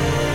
Bye.